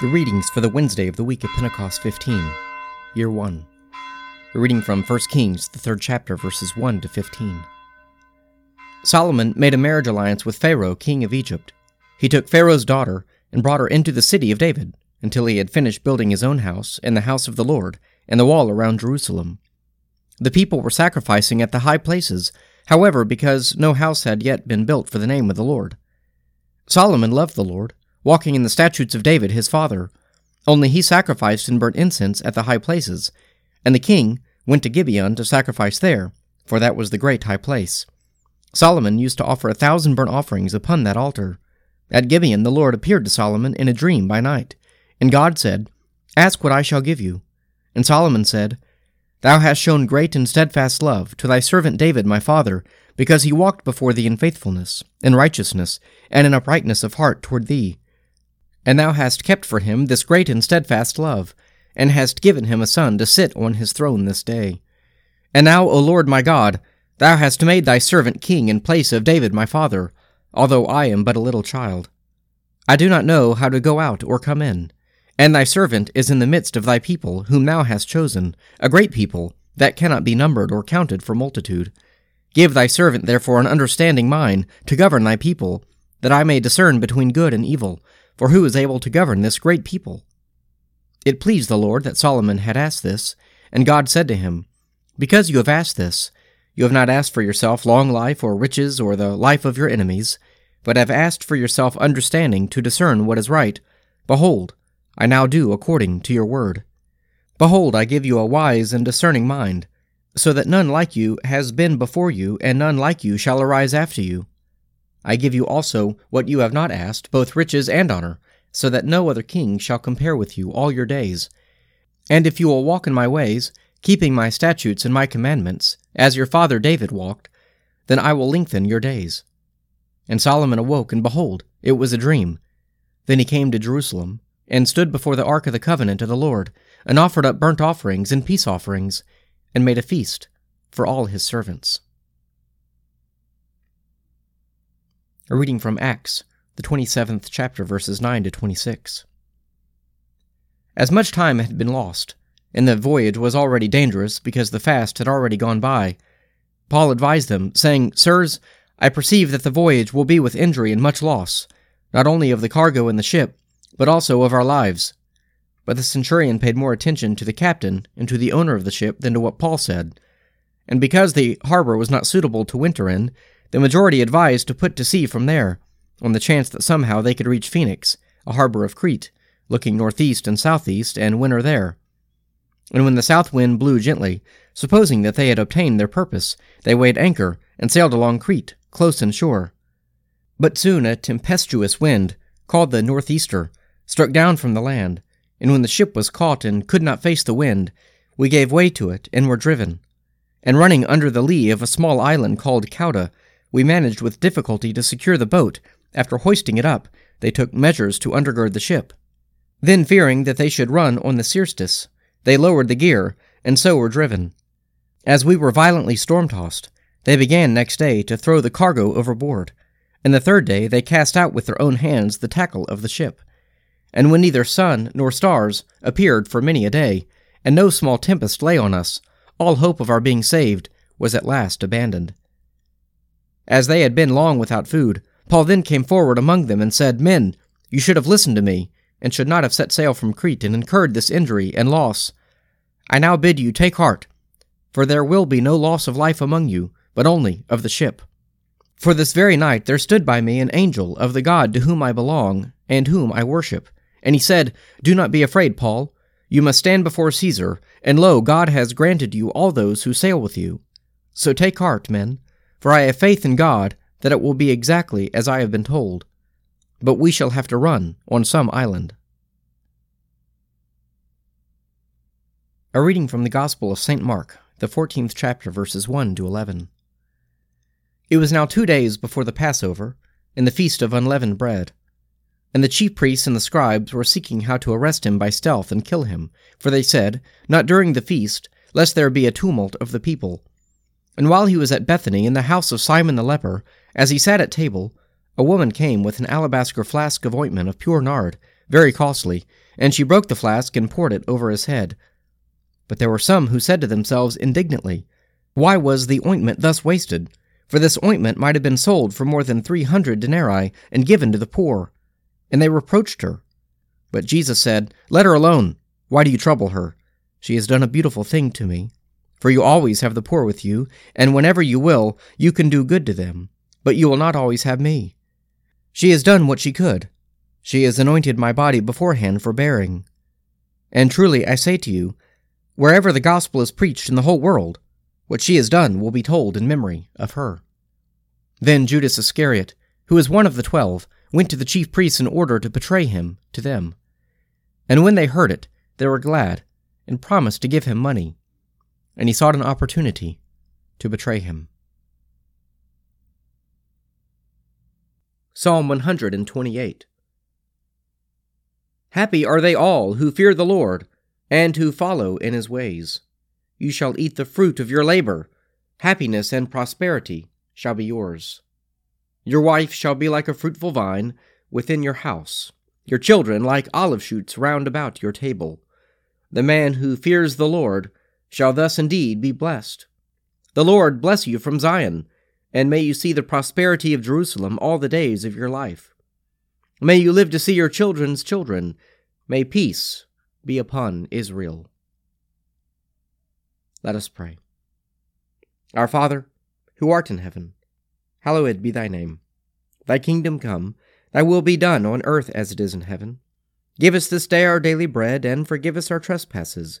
The readings for the Wednesday of the week of Pentecost 15, Year 1. A reading from 1 Kings, the third chapter, verses 1 to 15. Solomon made a marriage alliance with Pharaoh, king of Egypt. He took Pharaoh's daughter and brought her into the city of David until he had finished building his own house and the house of the Lord and the wall around Jerusalem. The people were sacrificing at the high places, however, because no house had yet been built for the name of the Lord. Solomon loved the Lord walking in the statutes of David his father. Only he sacrificed and burnt incense at the high places, and the king went to Gibeon to sacrifice there, for that was the great high place. Solomon used to offer a thousand burnt offerings upon that altar. At Gibeon the Lord appeared to Solomon in a dream by night, and God said, Ask what I shall give you. And Solomon said, Thou hast shown great and steadfast love to thy servant David my father, because he walked before thee in faithfulness, in righteousness, and in uprightness of heart toward thee. And thou hast kept for him this great and steadfast love, and hast given him a son to sit on his throne this day. And now, O Lord my God, thou hast made thy servant king in place of David my father, although I am but a little child. I do not know how to go out or come in. And thy servant is in the midst of thy people, whom thou hast chosen, a great people, that cannot be numbered or counted for multitude. Give thy servant therefore an understanding mind to govern thy people, that I may discern between good and evil, for who is able to govern this great people? It pleased the Lord that Solomon had asked this, and God said to him, Because you have asked this, you have not asked for yourself long life or riches or the life of your enemies, but have asked for yourself understanding to discern what is right. Behold, I now do according to your word. Behold, I give you a wise and discerning mind, so that none like you has been before you, and none like you shall arise after you. I give you also what you have not asked, both riches and honor, so that no other king shall compare with you all your days. And if you will walk in my ways, keeping my statutes and my commandments, as your father David walked, then I will lengthen your days. And Solomon awoke, and behold, it was a dream. Then he came to Jerusalem, and stood before the ark of the covenant of the Lord, and offered up burnt offerings and peace offerings, and made a feast for all his servants. A reading from Acts, the 27th chapter, verses 9 to 26. As much time had been lost, and the voyage was already dangerous because the fast had already gone by, Paul advised them, saying, Sirs, I perceive that the voyage will be with injury and much loss, not only of the cargo and the ship, but also of our lives. But the centurion paid more attention to the captain and to the owner of the ship than to what Paul said. And because the harbor was not suitable to winter in, the majority advised to put to sea from there, on the chance that somehow they could reach Phoenix, a harbor of Crete, looking northeast and southeast, and winter there. And when the south wind blew gently, supposing that they had obtained their purpose, they weighed anchor and sailed along Crete, close inshore. But soon a tempestuous wind, called the northeaster, struck down from the land, and when the ship was caught and could not face the wind, we gave way to it and were driven. And running under the lee of a small island called Cauda, we managed with difficulty to secure the boat. After hoisting it up, they took measures to undergird the ship. Then, fearing that they should run on the Syrtis, they lowered the gear, and so were driven. As we were violently storm tossed, they began next day to throw the cargo overboard, and the third day they cast out with their own hands the tackle of the ship. And when neither sun nor stars appeared for many a day, and no small tempest lay on us, all hope of our being saved was at last abandoned. As they had been long without food, Paul then came forward among them and said, Men, you should have listened to me, and should not have set sail from Crete and incurred this injury and loss. I now bid you take heart, for there will be no loss of life among you, but only of the ship. For this very night there stood by me an angel of the God to whom I belong, and whom I worship. And he said, Do not be afraid, Paul. You must stand before Caesar, and lo, God has granted you all those who sail with you. So take heart, men for I have faith in God that it will be exactly as I have been told. But we shall have to run on some island. A reading from the Gospel of St. Mark, the 14th chapter, verses 1 to 11. It was now two days before the Passover, and the feast of unleavened bread. And the chief priests and the scribes were seeking how to arrest him by stealth and kill him, for they said, Not during the feast, lest there be a tumult of the people. And while he was at Bethany in the house of Simon the leper, as he sat at table, a woman came with an alabaster flask of ointment of pure nard, very costly, and she broke the flask and poured it over his head. But there were some who said to themselves indignantly, Why was the ointment thus wasted? For this ointment might have been sold for more than three hundred denarii and given to the poor. And they reproached her. But Jesus said, Let her alone. Why do you trouble her? She has done a beautiful thing to me. For you always have the poor with you, and whenever you will, you can do good to them. But you will not always have me. She has done what she could. She has anointed my body beforehand for bearing. And truly I say to you, wherever the gospel is preached in the whole world, what she has done will be told in memory of her. Then Judas Iscariot, who was one of the twelve, went to the chief priests in order to betray him to them. And when they heard it, they were glad, and promised to give him money. And he sought an opportunity to betray him. Psalm 128 Happy are they all who fear the Lord, and who follow in his ways. You shall eat the fruit of your labor. Happiness and prosperity shall be yours. Your wife shall be like a fruitful vine within your house, your children like olive shoots round about your table. The man who fears the Lord shall thus indeed be blessed. The Lord bless you from Zion, and may you see the prosperity of Jerusalem all the days of your life. May you live to see your children's children. May peace be upon Israel. Let us pray. Our Father, who art in heaven, hallowed be thy name. Thy kingdom come, thy will be done on earth as it is in heaven. Give us this day our daily bread, and forgive us our trespasses,